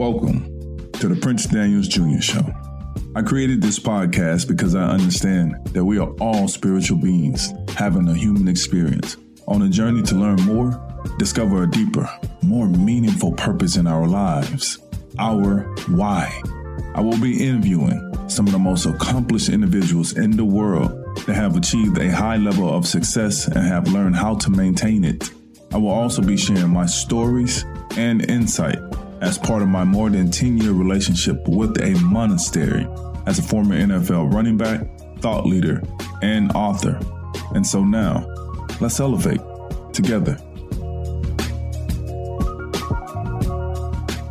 Welcome to the Prince Daniels Jr. Show. I created this podcast because I understand that we are all spiritual beings having a human experience on a journey to learn more, discover a deeper, more meaningful purpose in our lives. Our why. I will be interviewing some of the most accomplished individuals in the world that have achieved a high level of success and have learned how to maintain it. I will also be sharing my stories and insight as part of my more than 10 year relationship with a monastery as a former NFL running back, thought leader, and author. And so now, let's elevate together.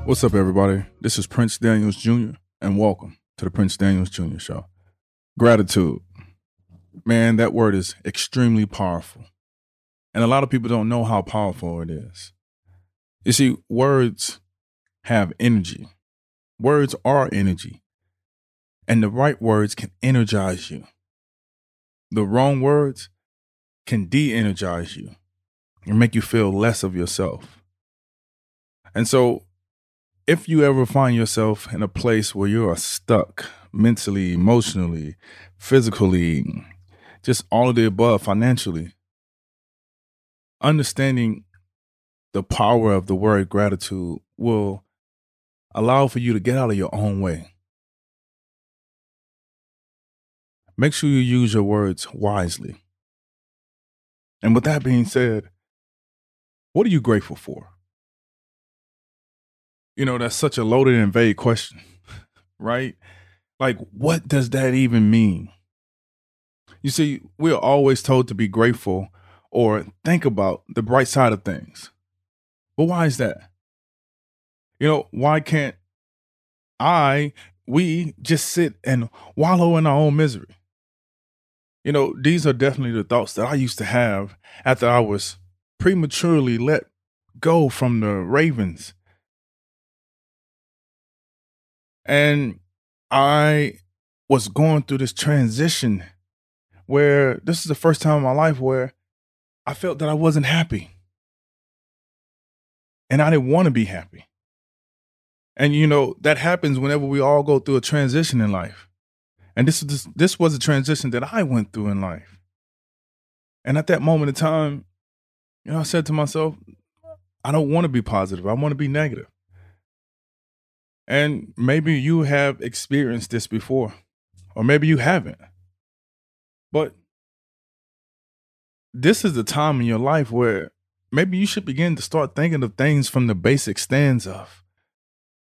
What's up, everybody? This is Prince Daniels Jr., and welcome to the Prince Daniels Jr. Show. Gratitude. Man, that word is extremely powerful. And a lot of people don't know how powerful it is. You see, words have energy. Words are energy. And the right words can energize you. The wrong words can de energize you and make you feel less of yourself. And so, if you ever find yourself in a place where you are stuck mentally, emotionally, physically, just all of the above, financially, understanding the power of the word gratitude will allow for you to get out of your own way. Make sure you use your words wisely. And with that being said, what are you grateful for? You know, that's such a loaded and vague question, right? Like, what does that even mean? You see, we are always told to be grateful or think about the bright side of things. But why is that? You know, why can't I, we just sit and wallow in our own misery? You know, these are definitely the thoughts that I used to have after I was prematurely let go from the Ravens. And I was going through this transition where this is the first time in my life where I felt that I wasn't happy and I didn't want to be happy. And you know that happens whenever we all go through a transition in life. And this is this was a transition that I went through in life. And at that moment in time, you know, I said to myself, I don't want to be positive. I want to be negative. And maybe you have experienced this before, or maybe you haven't. But this is the time in your life where maybe you should begin to start thinking of things from the basic stands of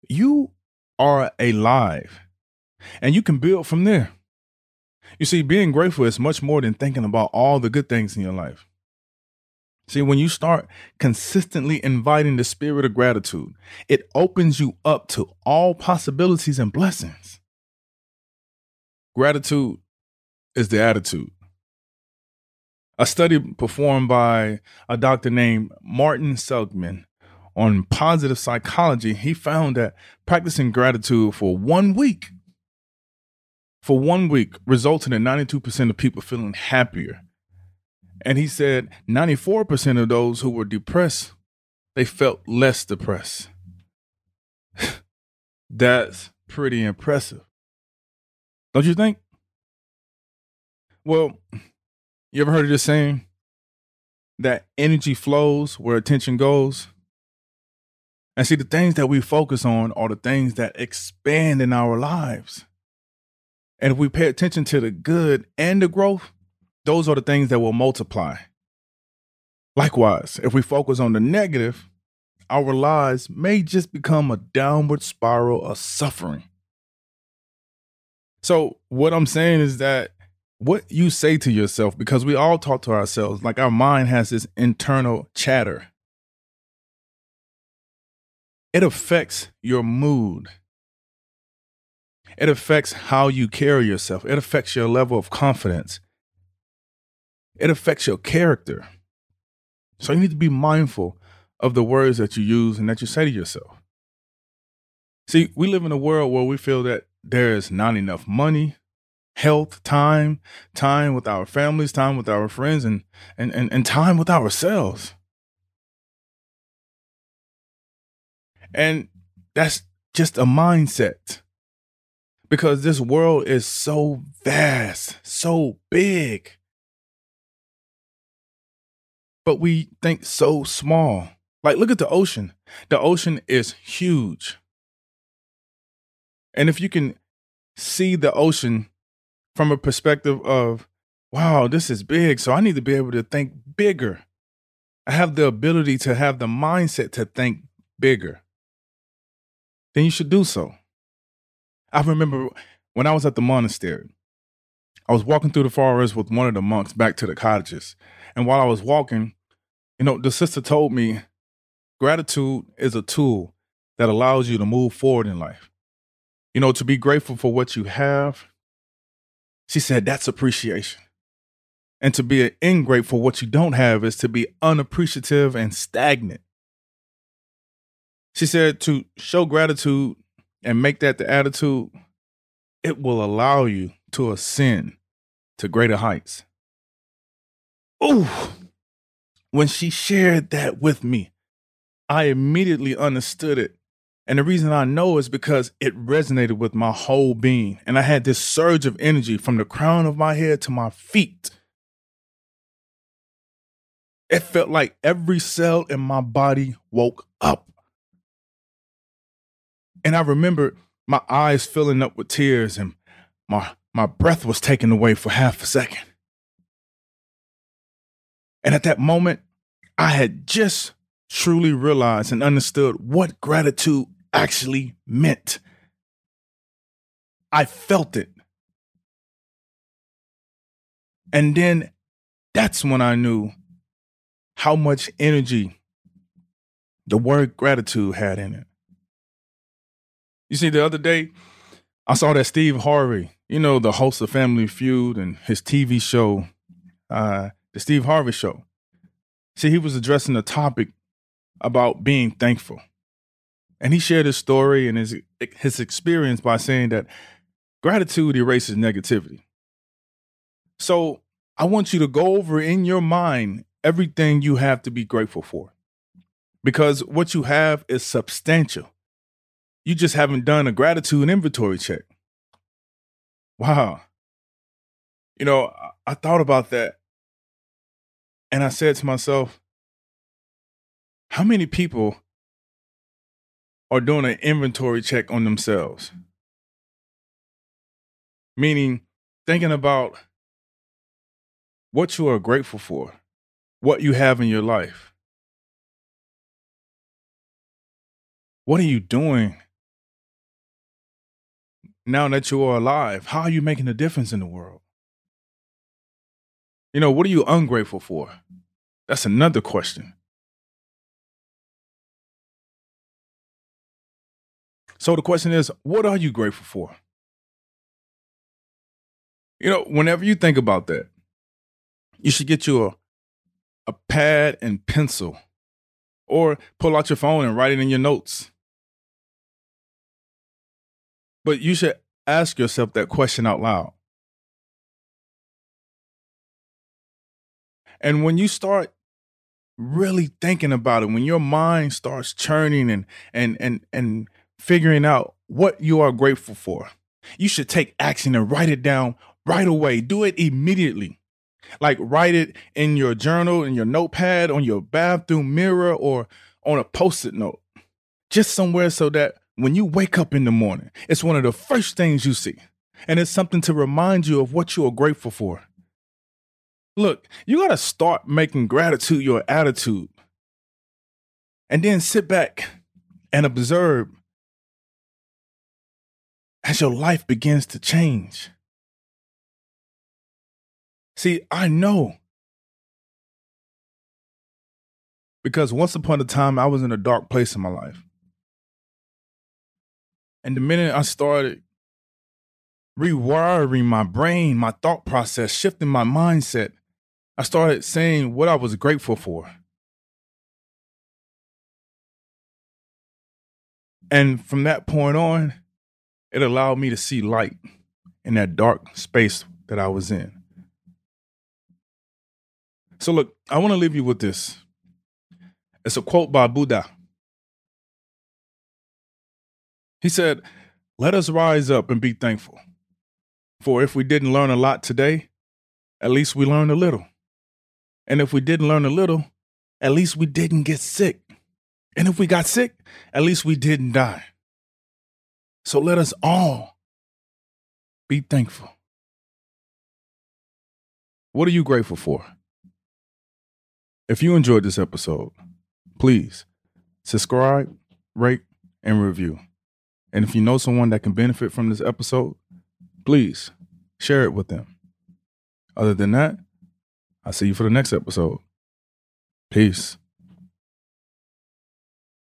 you are alive and you can build from there. You see, being grateful is much more than thinking about all the good things in your life. See, when you start consistently inviting the spirit of gratitude, it opens you up to all possibilities and blessings. Gratitude is the attitude. A study performed by a doctor named Martin Seligman on positive psychology, he found that practicing gratitude for one week, for one week, resulted in 92% of people feeling happier. And he said 94% of those who were depressed, they felt less depressed. That's pretty impressive. Don't you think? Well, you ever heard of this saying? That energy flows where attention goes. And see, the things that we focus on are the things that expand in our lives. And if we pay attention to the good and the growth, those are the things that will multiply. Likewise, if we focus on the negative, our lives may just become a downward spiral of suffering. So, what I'm saying is that what you say to yourself, because we all talk to ourselves, like our mind has this internal chatter. It affects your mood. It affects how you carry yourself. It affects your level of confidence. It affects your character. So you need to be mindful of the words that you use and that you say to yourself. See, we live in a world where we feel that there is not enough money, health, time, time with our families, time with our friends, and and and, and time with ourselves. And that's just a mindset. Because this world is so vast, so big. But we think so small. Like, look at the ocean. The ocean is huge. And if you can see the ocean from a perspective of, wow, this is big, so I need to be able to think bigger. I have the ability to have the mindset to think bigger. Then you should do so. I remember when I was at the monastery, I was walking through the forest with one of the monks back to the cottages. And while I was walking, you know, the sister told me gratitude is a tool that allows you to move forward in life. You know, to be grateful for what you have. She said that's appreciation. And to be an ingrate for what you don't have is to be unappreciative and stagnant. She said to show gratitude and make that the attitude, it will allow you to ascend to greater heights. Ooh, when she shared that with me, I immediately understood it. And the reason I know is because it resonated with my whole being. And I had this surge of energy from the crown of my head to my feet. It felt like every cell in my body woke up. And I remember my eyes filling up with tears and my, my breath was taken away for half a second. And at that moment, I had just truly realized and understood what gratitude actually meant. I felt it. And then that's when I knew how much energy the word gratitude had in it. You see, the other day, I saw that Steve Harvey, you know, the host of Family Feud and his TV show, uh, the Steve Harvey Show. See, he was addressing a topic about being thankful. And he shared his story and his his experience by saying that gratitude erases negativity. So I want you to go over in your mind everything you have to be grateful for. Because what you have is substantial. You just haven't done a gratitude inventory check. Wow. You know, I thought about that and I said to myself, how many people are doing an inventory check on themselves? Meaning, thinking about what you are grateful for, what you have in your life. What are you doing now that you are alive? How are you making a difference in the world? You know, what are you ungrateful for? That's another question. So the question is, what are you grateful for? You know, whenever you think about that, you should get you a, a pad and pencil or pull out your phone and write it in your notes. But you should ask yourself that question out loud. And when you start really thinking about it, when your mind starts churning and and and and figuring out what you are grateful for, you should take action and write it down right away. Do it immediately. Like write it in your journal, in your notepad, on your bathroom mirror, or on a post-it note. Just somewhere so that when you wake up in the morning, it's one of the first things you see. And it's something to remind you of what you are grateful for. Look, you got to start making gratitude your attitude. And then sit back and observe as your life begins to change. See, I know because once upon a time I was in a dark place in my life. And the minute I started rewiring my brain, my thought process, shifting my mindset, I started saying what I was grateful for. And from that point on, it allowed me to see light in that dark space that I was in. So, look, I want to leave you with this. It's a quote by Buddha. He said, Let us rise up and be thankful. For if we didn't learn a lot today, at least we learned a little. And if we didn't learn a little, at least we didn't get sick. And if we got sick, at least we didn't die. So let us all be thankful. What are you grateful for? If you enjoyed this episode, please subscribe, rate, and review. And if you know someone that can benefit from this episode, please share it with them. Other than that, I'll see you for the next episode. Peace.